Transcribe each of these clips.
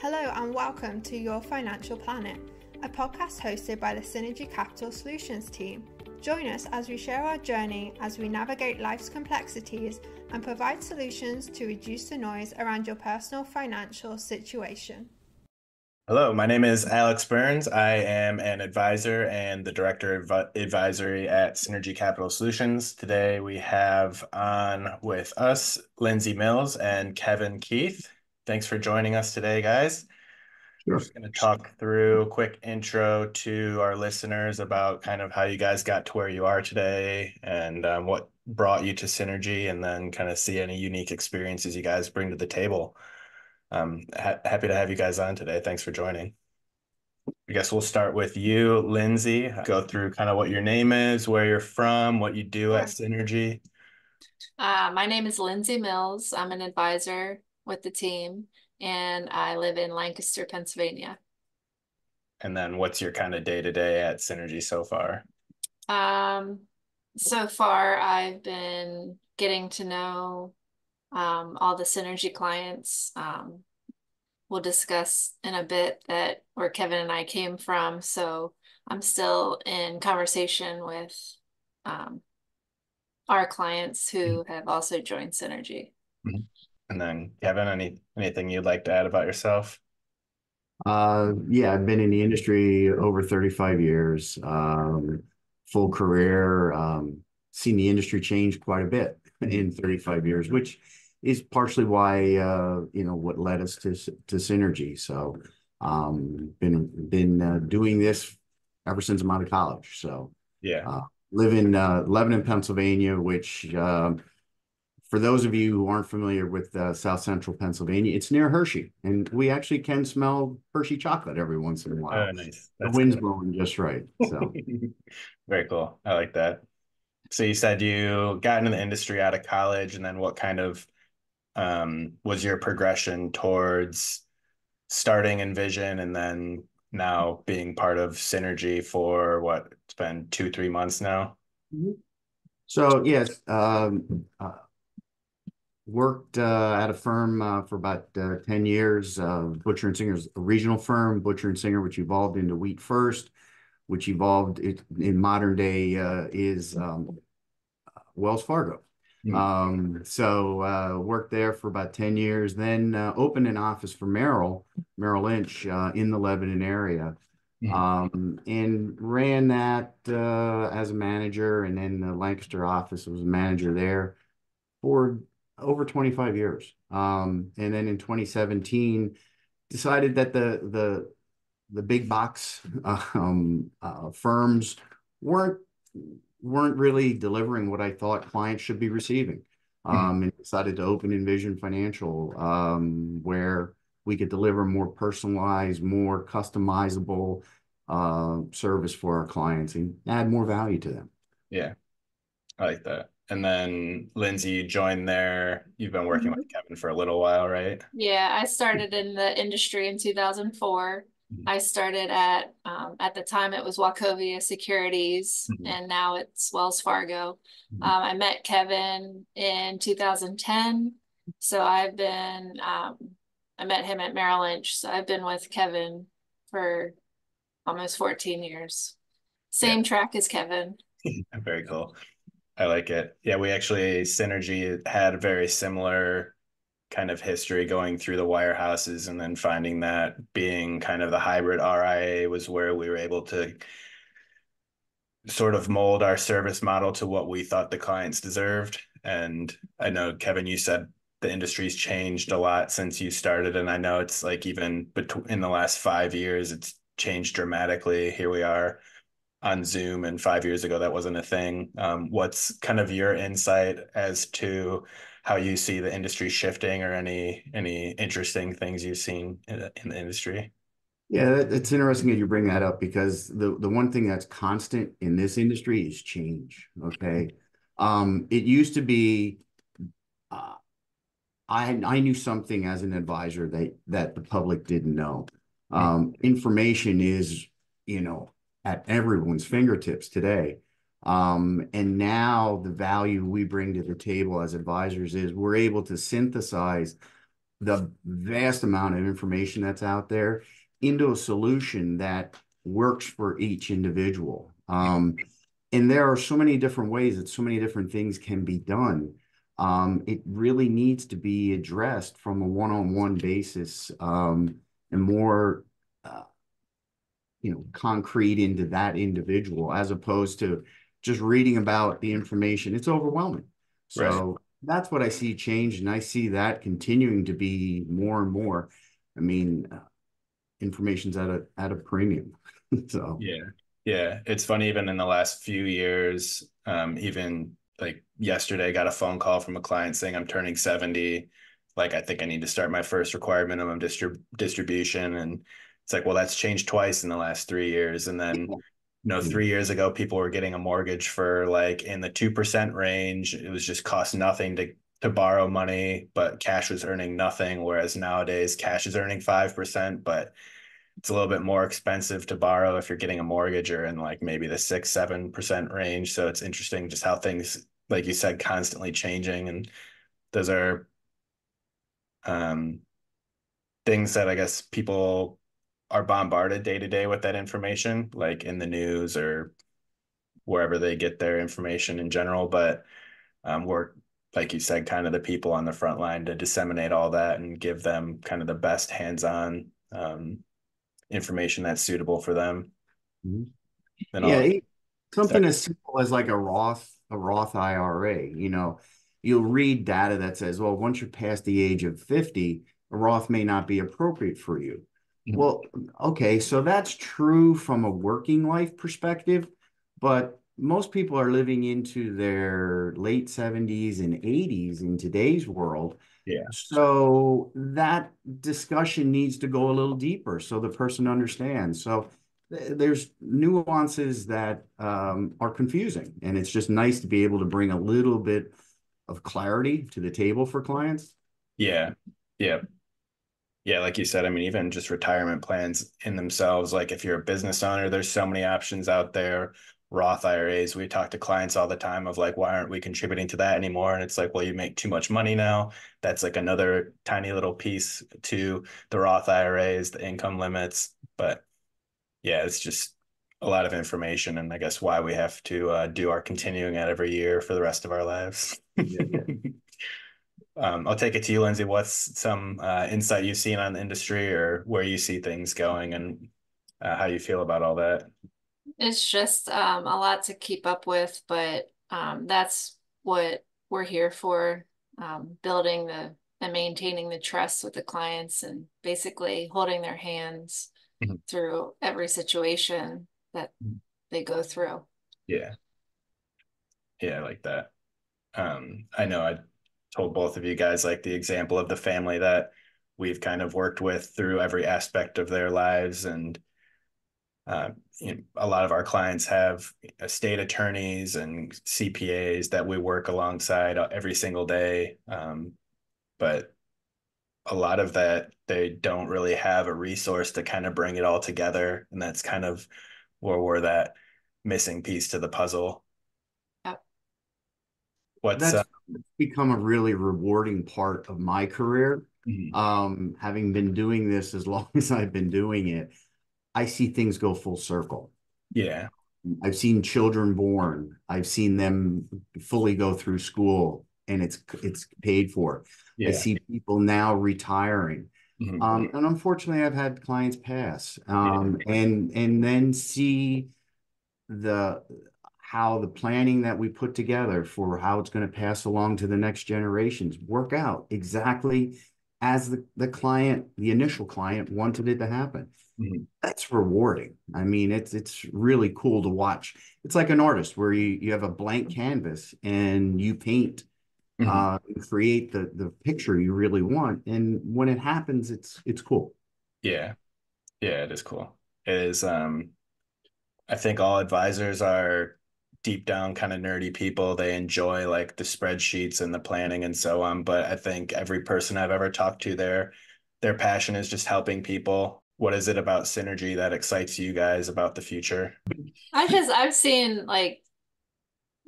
Hello and welcome to Your Financial Planet, a podcast hosted by the Synergy Capital Solutions team. Join us as we share our journey as we navigate life's complexities and provide solutions to reduce the noise around your personal financial situation. Hello, my name is Alex Burns. I am an advisor and the director of advisory at Synergy Capital Solutions. Today we have on with us Lindsay Mills and Kevin Keith. Thanks for joining us today, guys. Sure. We're just going to talk through a quick intro to our listeners about kind of how you guys got to where you are today and um, what brought you to Synergy, and then kind of see any unique experiences you guys bring to the table. Um, ha happy to have you guys on today. Thanks for joining. I guess we'll start with you, Lindsay. Go through kind of what your name is, where you're from, what you do at Synergy. Uh, my name is Lindsay Mills. I'm an advisor with the team, and I live in Lancaster, Pennsylvania. And then what's your kind of day to day at Synergy so far? Um, so far, I've been getting to know um, all the Synergy clients. Um, we'll discuss in a bit that where Kevin and I came from. So I'm still in conversation with um, our clients who mm-hmm. have also joined Synergy. Mm-hmm. And then Kevin, any anything you'd like to add about yourself? Uh, yeah, I've been in the industry over 35 years, um, full career, um, seen the industry change quite a bit in 35 years, which is partially why, uh, you know, what led us to, to Synergy. So, um, been, been, uh, doing this ever since I'm out of college. So, yeah, uh, live in, uh, Lebanon, Pennsylvania, which, um, for those of you who aren't familiar with uh, South Central Pennsylvania, it's near Hershey, and we actually can smell Hershey chocolate every once in a while. Oh, nice. That's the wind's blowing just right. So, very cool. I like that. So you said you got into the industry out of college, and then what kind of um, was your progression towards starting Envision, and then now being part of Synergy for what it's been two, three months now. Mm-hmm. So yes, um, uh, Worked uh, at a firm uh, for about uh, 10 years. Uh, Butcher and Singer's a regional firm, Butcher and Singer, which evolved into Wheat First, which evolved it, in modern day uh, is um, Wells Fargo. Mm. Um, so uh, worked there for about 10 years, then opened an office for Merrill, Merrill Lynch in the Lebanon area. Mm. Um, and ran that as a manager, and then the Lancaster office was a manager there for over 25 years. Um, and then in 2017, decided that the the the big box um, uh, firms weren't weren't really delivering what I thought clients should be receiving. Hmm. Um, and decided to open Envision Financial, um, where we could deliver more personalized, more customizable uh, service for our clients and add more value to them. Yeah, I like that. And then Lindsay, you joined there. You've been working mm-hmm. with Kevin for a little while, right? Yeah, I started in the industry in 2004. Mm-hmm. I started at um, at the time it was Wachovia Securities, mm-hmm. and now it's Wells Fargo. Mm-hmm. Um, I met Kevin in 2010, so I've been um, I met him at Merrill Lynch. So I've been with Kevin for almost 14 years. Same yeah. track as Kevin. Very cool. I like it. Yeah, we actually Synergy had a very similar kind of history going through the wirehouses and then finding that being kind of the hybrid RIA was where we were able to sort of mold our service model to what we thought the clients deserved. And I know Kevin, you said the industry's changed a lot since you started, and I know it's like even in the last five years, it's changed dramatically. Here we are on Zoom, and five years ago that wasn't a thing. Um, what's kind of your insight as to how you see the industry shifting, or any any interesting things you've seen in, in the industry? Yeah, it's interesting that you bring that up because the the one thing that's constant in this industry is change. Okay, um, it used to be. Uh, I I knew something as an advisor that that the public didn't know. Um, information is, you know, at everyone's fingertips today. Um, and now the value we bring to the table as advisors is we're able to synthesize the vast amount of information that's out there into a solution that works for each individual. Um, and there are so many different ways that so many different things can be done. Um, it really needs to be addressed from a one-on-one basis um, and more, uh, you know, concrete into that individual as opposed to just reading about the information. It's overwhelming. So right. that's what I see change, and I see that continuing to be more and more. I mean, uh, information's at a at a premium. so yeah, yeah, it's funny. Even in the last few years, um, even like yesterday, I got a phone call from a client saying I'm turning seventy. Like I think I need to start my first required minimum distrib- distribution, and it's like, well, that's changed twice in the last three years, and then. You know, three years ago, people were getting a mortgage for like in the two percent range. It was just cost nothing to to borrow money, but cash was earning nothing. Whereas nowadays, cash is earning five percent, but it's a little bit more expensive to borrow if you're getting a mortgage or in like maybe the six, seven percent range. So it's interesting just how things, like you said, constantly changing. And those are um, things that I guess people are bombarded day to day with that information, like in the news or wherever they get their information in general. But um, we're, like you said, kind of the people on the front line to disseminate all that and give them kind of the best hands on um, information that's suitable for them. Mm-hmm. yeah, something as simple as like a Roth a Roth IRA. You know, you'll read data that says, well, once you're past the age of 50, a Roth may not be appropriate for you. Well, okay, so that's true from a working life perspective, but most people are living into their late 70s and 80s in today's world yeah. So that discussion needs to go a little deeper so the person understands. So th- there's nuances that um, are confusing, and it's just nice to be able to bring a little bit of clarity to the table for clients. Yeah. Yeah. Yeah, like you said, I mean, even just retirement plans in themselves, like if you're a business owner, there's so many options out there. Roth IRAs. We talk to clients all the time of like, why aren't we contributing to that anymore? And it's like, well, you make too much money now. That's like another tiny little piece to the Roth IRAs, the income limits. But yeah, it's just a lot of information, and I guess why we have to uh, do our continuing at every year for the rest of our lives. yeah, yeah. um, I'll take it to you, Lindsay. What's some uh, insight you've seen on the industry, or where you see things going, and uh, how you feel about all that? It's just um, a lot to keep up with, but um, that's what we're here for um, building the and maintaining the trust with the clients and basically holding their hands mm-hmm. through every situation that mm-hmm. they go through. Yeah. Yeah, I like that. Um, I know I told both of you guys like the example of the family that we've kind of worked with through every aspect of their lives and uh, you know, a lot of our clients have estate attorneys and CPAs that we work alongside every single day. Um, but a lot of that, they don't really have a resource to kind of bring it all together. And that's kind of where we're that missing piece to the puzzle. Yep. What's that's uh, become a really rewarding part of my career. Mm-hmm. Um, having been doing this as long as I've been doing it, I see things go full circle. Yeah. I've seen children born. I've seen them fully go through school and it's it's paid for. Yeah. I see people now retiring. Mm-hmm. Um, and unfortunately I've had clients pass. Um, yeah. and and then see the how the planning that we put together for how it's going to pass along to the next generations work out exactly as the, the client, the initial client wanted it to happen. Mm-hmm. That's rewarding. I mean, it's it's really cool to watch. It's like an artist where you, you have a blank canvas and you paint mm-hmm. uh, create the the picture you really want. And when it happens, it's it's cool. Yeah. Yeah, it is cool. It is um I think all advisors are deep down kind of nerdy people. They enjoy like the spreadsheets and the planning and so on. But I think every person I've ever talked to, their their passion is just helping people. What is it about synergy that excites you guys about the future? I just I've seen like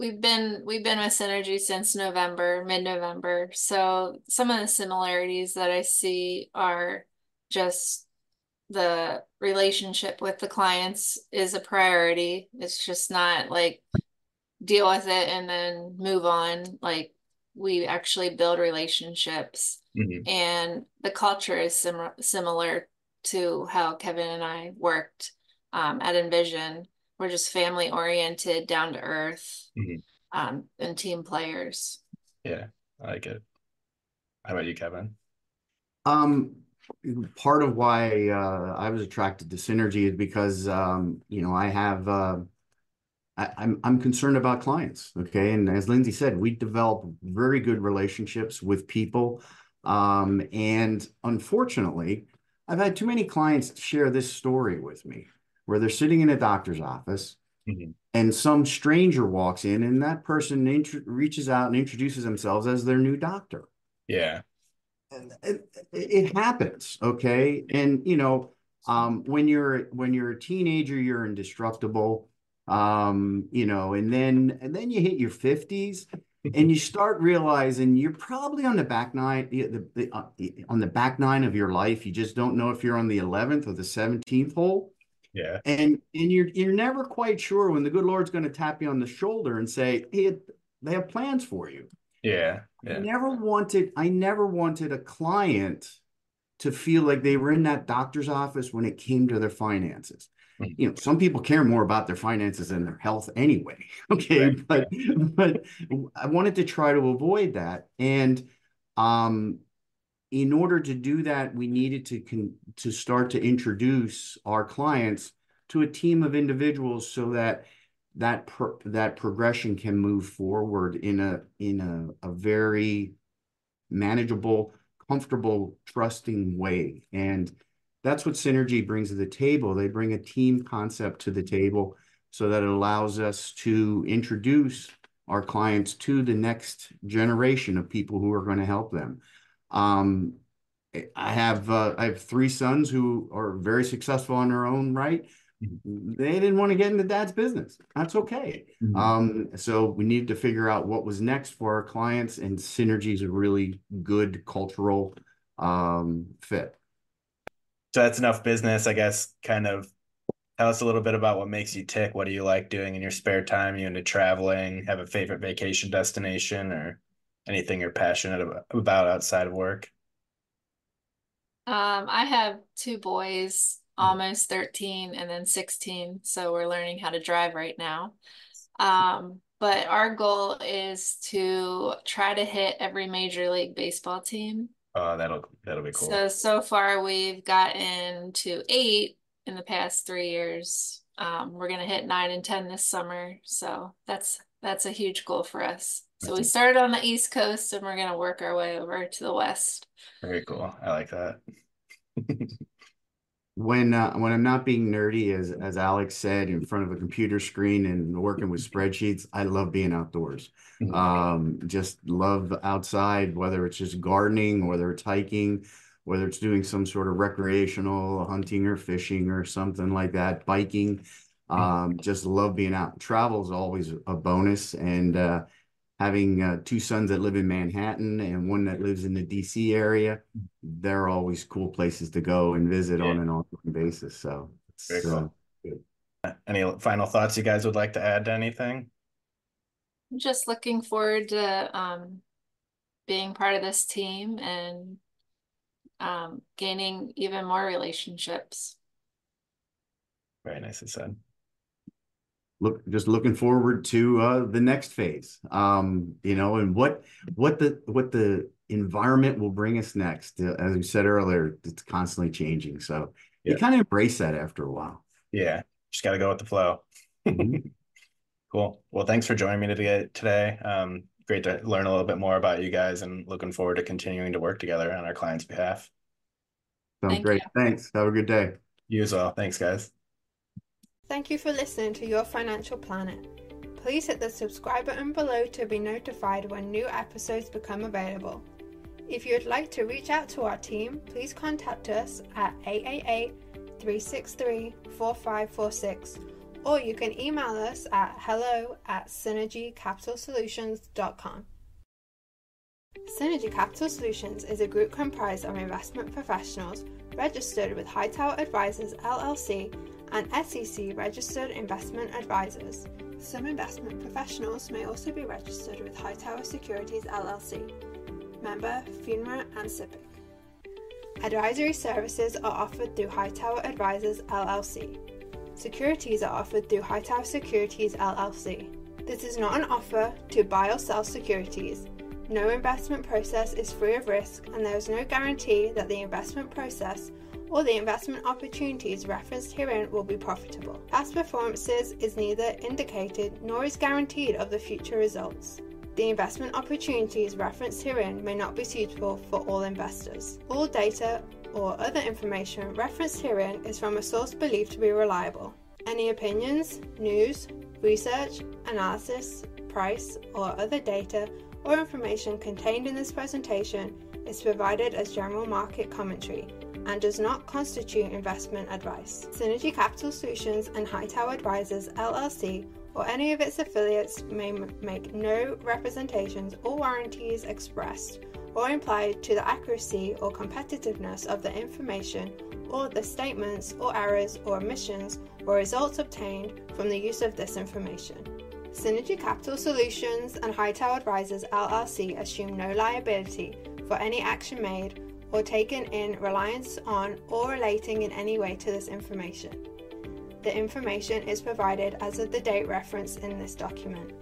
We've been we've been with Synergy since November, mid-November. So some of the similarities that I see are just the relationship with the clients is a priority. It's just not like deal with it and then move on. Like we actually build relationships mm-hmm. and the culture is sim- similar to how Kevin and I worked um, at Envision. We're just family oriented, down to earth, mm-hmm. um, and team players. Yeah, I like it. How about you, Kevin? Um, part of why uh, I was attracted to Synergy is because um, you know I have uh, I, am I'm, I'm concerned about clients. Okay, and as Lindsay said, we develop very good relationships with people, um, and unfortunately, I've had too many clients share this story with me, where they're sitting in a doctor's office. Mm-hmm. And some stranger walks in, and that person int- reaches out and introduces themselves as their new doctor. Yeah it, it happens okay? And you know um, when you're when you're a teenager you're indestructible um, you know and then and then you hit your 50s and you start realizing you're probably on the back nine the, the, uh, on the back nine of your life. You just don't know if you're on the 11th or the 17th hole. Yeah. And and you're you're never quite sure when the good lord's going to tap you on the shoulder and say hey they have plans for you yeah, yeah. I never wanted I never wanted a client to feel like they were in that doctor's office when it came to their finances. Mm-hmm. You know, some people care more about their finances than their health anyway. Okay, right. but but I wanted to try to avoid that and um in order to do that we needed to con- to start to introduce our clients to a team of individuals so that that pro- that progression can move forward in a in a, a very manageable comfortable trusting way. And that's what synergy brings to the table. They bring a team concept to the table so that it allows us to introduce our clients to the next generation of people who are going to help them. Um, i have uh, i have three sons who are very successful on their own right they didn't want to get into dad's business. That's okay. Mm-hmm. Um, so we needed to figure out what was next for our clients, and synergy is a really good cultural um, fit. So that's enough business, I guess. Kind of tell us a little bit about what makes you tick. What do you like doing in your spare time? Are you into traveling? Have a favorite vacation destination, or anything you're passionate about outside of work? Um, I have two boys almost 13 and then 16. So we're learning how to drive right now. Um, but our goal is to try to hit every major league baseball team. Oh, that'll that'll be cool. So so far we've gotten to eight in the past three years. Um, we're gonna hit nine and ten this summer. So that's that's a huge goal for us. So we started on the East Coast and we're gonna work our way over to the West. Very cool. I like that. when uh, when I'm not being nerdy, as as Alex said, in front of a computer screen and working with spreadsheets, I love being outdoors. Mm-hmm. Um, just love outside, whether it's just gardening, whether it's hiking, whether it's doing some sort of recreational hunting or fishing or something like that, biking. Mm-hmm. Um, just love being out. Travel is always a bonus, and uh, having uh, two sons that live in Manhattan and one that lives in the DC area, they're always cool places to go and visit yeah. on an ongoing basis. So, Very cool. Uh, Any final thoughts you guys would like to add to anything? Just looking forward to um, being part of this team and um, gaining even more relationships. Very nicely said look just looking forward to uh, the next phase. Um, you know and what what the what the environment will bring us next uh, as we said earlier it's constantly changing. So yeah. you kind of embrace that after a while. Yeah just got to go with the flow. Mm-hmm. cool. Well thanks for joining me today today. Um, great to learn a little bit more about you guys and looking forward to continuing to work together on our clients behalf. Sounds Thank great. you. thanks. Have a good day. You as well. Thanks guys Thank you for listening to Your Financial Planet. Please hit the subscribe button below to be notified when new episodes become available. If you'd like to reach out to our team, please contact us at 888 363 4546 or you can email us at hello at synergycapitalsolutions.com. Synergy Capital Solutions is a group comprised of investment professionals registered with Hightower Advisors LLC and SEC registered investment advisors. Some investment professionals may also be registered with Hightower Securities LLC, member FINRA and SIPC. Advisory services are offered through Hightower Advisors LLC. Securities are offered through Hightower Securities LLC. This is not an offer to buy or sell securities. No investment process is free of risk, and there is no guarantee that the investment process or the investment opportunities referenced herein will be profitable. Past performances is neither indicated nor is guaranteed of the future results. The investment opportunities referenced herein may not be suitable for all investors. All data or other information referenced herein is from a source believed to be reliable. Any opinions, news, research, analysis, price, or other data or information contained in this presentation is provided as general market commentary and does not constitute investment advice. Synergy Capital Solutions and Hightower Advisors LLC or any of its affiliates may m- make no representations or warranties expressed or implied to the accuracy or competitiveness of the information or the statements or errors or omissions or results obtained from the use of this information. Synergy Capital Solutions and Hightower Advisors LLC assume no liability for any action made or taken in reliance on or relating in any way to this information. The information is provided as of the date referenced in this document.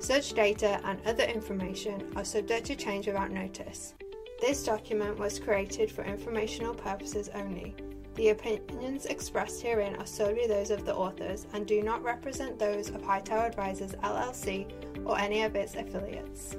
Such data and other information are subject to change without notice. This document was created for informational purposes only. The opinions expressed herein are solely those of the authors and do not represent those of Hightower Advisors LLC or any of its affiliates.